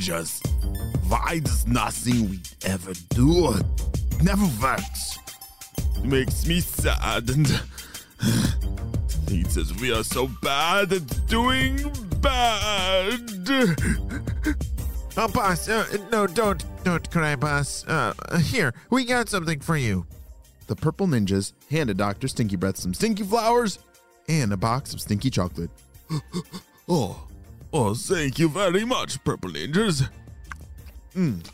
Purple ninjas. Why does nothing we ever do never works? It makes me sad and thinks as we are so bad at doing bad. Oh, boss, uh, no, don't, don't cry, boss. Uh, here, we got something for you. The purple ninjas handed Dr. Stinky Breath some stinky flowers and a box of stinky chocolate. Oh, oh, thank you very much, Purple Ninjas. Mm.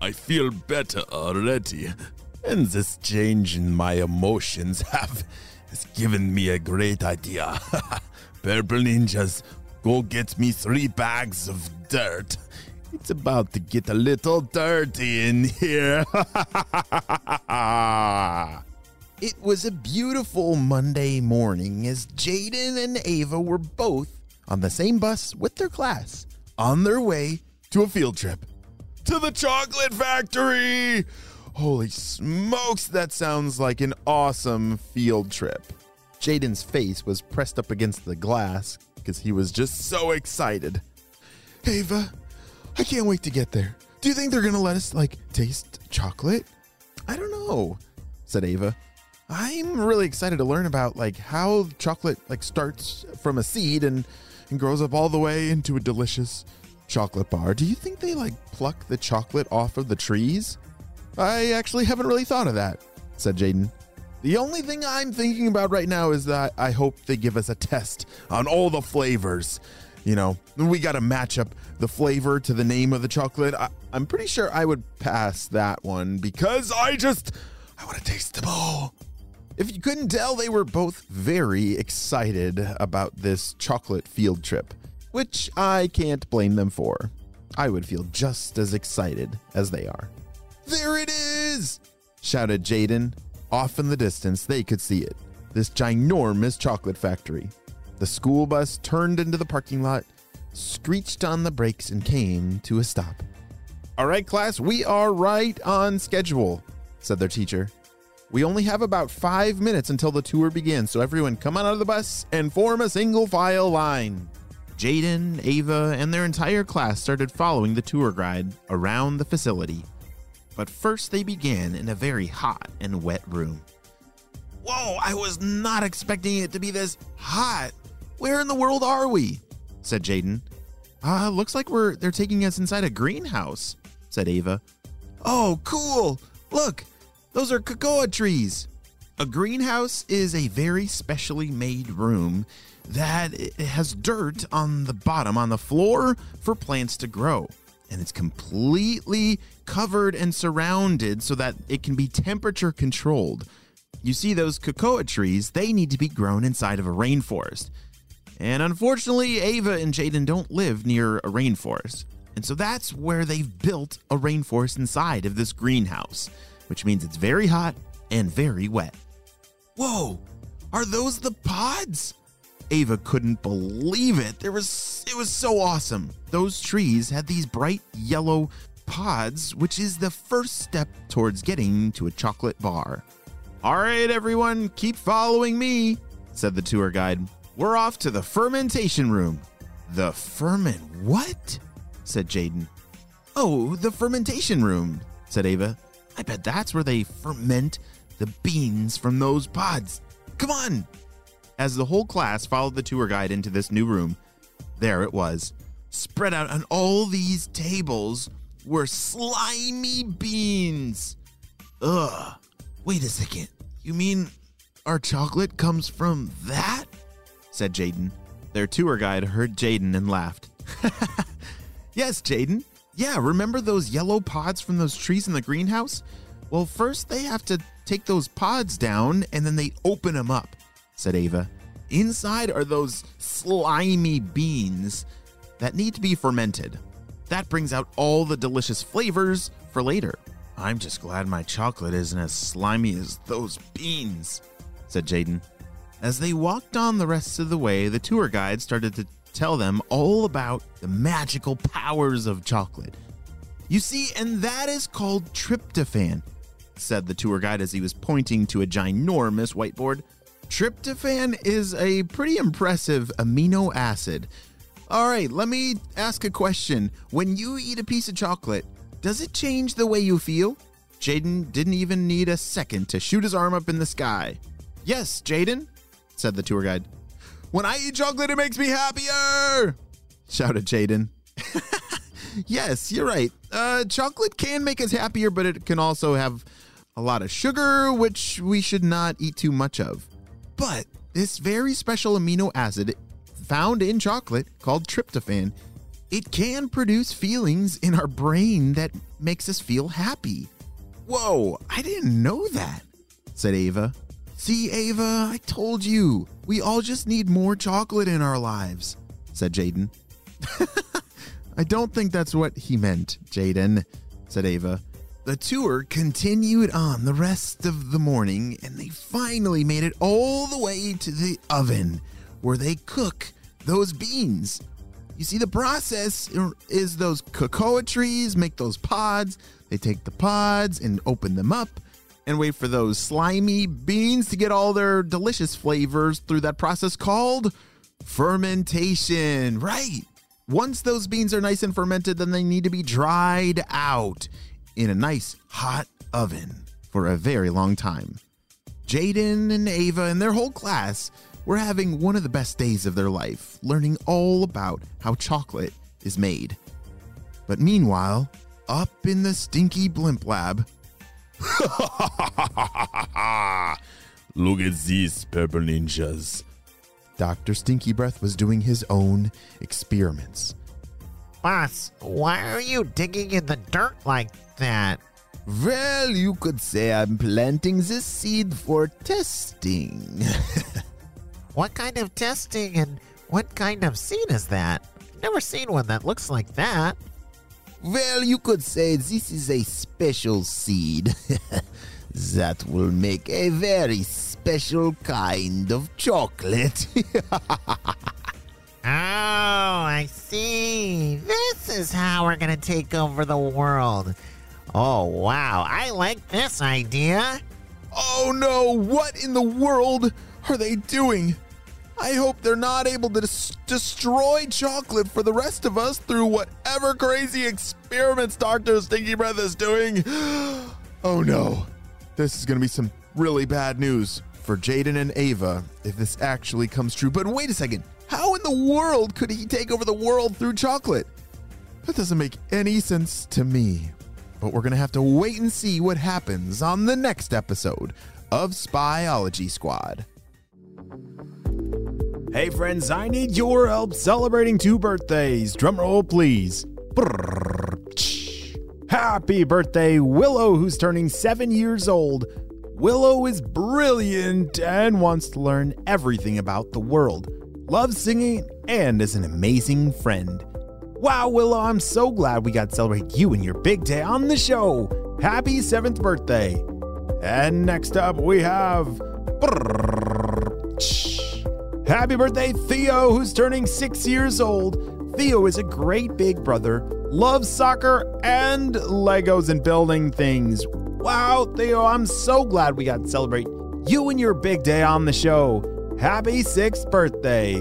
I feel better already, and this change in my emotions have has given me a great idea. Purple Ninjas, go get me three bags of dirt. It's about to get a little dirty in here. It was a beautiful Monday morning as Jaden and Ava were both on the same bus with their class on their way to a field trip to the chocolate factory. Holy smokes, that sounds like an awesome field trip. Jaden's face was pressed up against the glass because he was just so excited. Ava, I can't wait to get there. Do you think they're going to let us, like, taste chocolate? I don't know, said Ava. I'm really excited to learn about like how chocolate like starts from a seed and, and grows up all the way into a delicious chocolate bar. Do you think they like pluck the chocolate off of the trees? I actually haven't really thought of that, said Jaden. The only thing I'm thinking about right now is that I hope they give us a test on all the flavors. You know, we got to match up the flavor to the name of the chocolate. I, I'm pretty sure I would pass that one because I just I want to taste them all. If you couldn't tell, they were both very excited about this chocolate field trip, which I can't blame them for. I would feel just as excited as they are. There it is! shouted Jaden. Off in the distance, they could see it this ginormous chocolate factory. The school bus turned into the parking lot, screeched on the brakes, and came to a stop. All right, class, we are right on schedule, said their teacher. We only have about five minutes until the tour begins, so everyone come on out of the bus and form a single file line. Jaden, Ava, and their entire class started following the tour guide around the facility. But first, they began in a very hot and wet room. Whoa, I was not expecting it to be this hot. Where in the world are we? said Jaden. Uh, looks like we're they're taking us inside a greenhouse, said Ava. Oh, cool. Look, those are cocoa trees. A greenhouse is a very specially made room that has dirt on the bottom, on the floor, for plants to grow. And it's completely covered and surrounded so that it can be temperature controlled. You see, those cocoa trees, they need to be grown inside of a rainforest. And unfortunately, Ava and Jaden don't live near a rainforest. And so that's where they've built a rainforest inside of this greenhouse which means it's very hot and very wet. Whoa, are those the pods? Ava couldn't believe it. There was it was so awesome. Those trees had these bright yellow pods, which is the first step towards getting to a chocolate bar. All right, everyone, keep following me, said the tour guide. We're off to the fermentation room. The ferment what? said Jaden. Oh, the fermentation room, said Ava. I bet that's where they ferment the beans from those pods. Come on! As the whole class followed the tour guide into this new room, there it was. Spread out on all these tables were slimy beans. Ugh. Wait a second. You mean our chocolate comes from that? said Jaden. Their tour guide heard Jaden and laughed. yes, Jaden. Yeah, remember those yellow pods from those trees in the greenhouse? Well, first they have to take those pods down and then they open them up, said Ava. Inside are those slimy beans. that need to be fermented. That brings out all the delicious flavors for later. I'm just glad my chocolate isn't as slimy as those beans, said Jaden. As they walked on the rest of the way, the tour guide started to tell them all about the magical powers of chocolate. You see, and that is called tryptophan, said the tour guide as he was pointing to a ginormous whiteboard. Tryptophan is a pretty impressive amino acid. All right, let me ask a question. When you eat a piece of chocolate, does it change the way you feel? Jaden didn't even need a second to shoot his arm up in the sky. Yes, Jaden, said the tour guide. When I eat chocolate, it makes me happier, shouted Jaden. yes, you're right. Uh, chocolate can make us happier, but it can also have a lot of sugar, which we should not eat too much of. But this very special amino acid found in chocolate called tryptophan, it can produce feelings in our brain that makes us feel happy. Whoa, I didn't know that, said Ava. See, Ava, I told you. We all just need more chocolate in our lives, said Jaden. I don't think that's what he meant, Jaden, said Ava. The tour continued on the rest of the morning, and they finally made it all the way to the oven where they cook those beans. You see, the process is those cocoa trees make those pods. They take the pods and open them up and wait for those slimy beans to get all their delicious flavors through that process called fermentation. Right. Once those beans are nice and fermented, then they need to be dried out in a nice hot oven for a very long time. Jaden and Ava and their whole class were having one of the best days of their life, learning all about how chocolate is made. But meanwhile, up in the stinky blimp lab, Look at these purple ninjas. Dr. Stinky Breath was doing his own experiments. Boss, why are you digging in the dirt like that? Well, you could say I'm planting this seed for testing. what kind of testing and what kind of seed is that? Never seen one that looks like that. Well, you could say this is a special seed that will make a very special kind of chocolate. oh, I see. This is how we're going to take over the world. Oh, wow. I like this idea. Oh no, what in the world are they doing? I hope they're not able to des- destroy chocolate for the rest of us through whatever crazy experiments Dr. Stinky Breath is doing. oh no, this is going to be some really bad news for Jaden and Ava if this actually comes true. But wait a second, how in the world could he take over the world through chocolate? That doesn't make any sense to me. But we're going to have to wait and see what happens on the next episode of Spyology Squad. Hey friends, I need your help celebrating two birthdays. Drumroll, please. Happy birthday, Willow, who's turning seven years old. Willow is brilliant and wants to learn everything about the world, loves singing, and is an amazing friend. Wow, Willow, I'm so glad we got to celebrate you and your big day on the show. Happy seventh birthday. And next up, we have. Happy birthday, Theo, who's turning six years old. Theo is a great big brother, loves soccer and Legos and building things. Wow, Theo, I'm so glad we got to celebrate you and your big day on the show. Happy sixth birthday.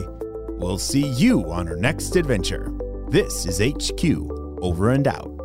We'll see you on our next adventure. This is HQ, over and out.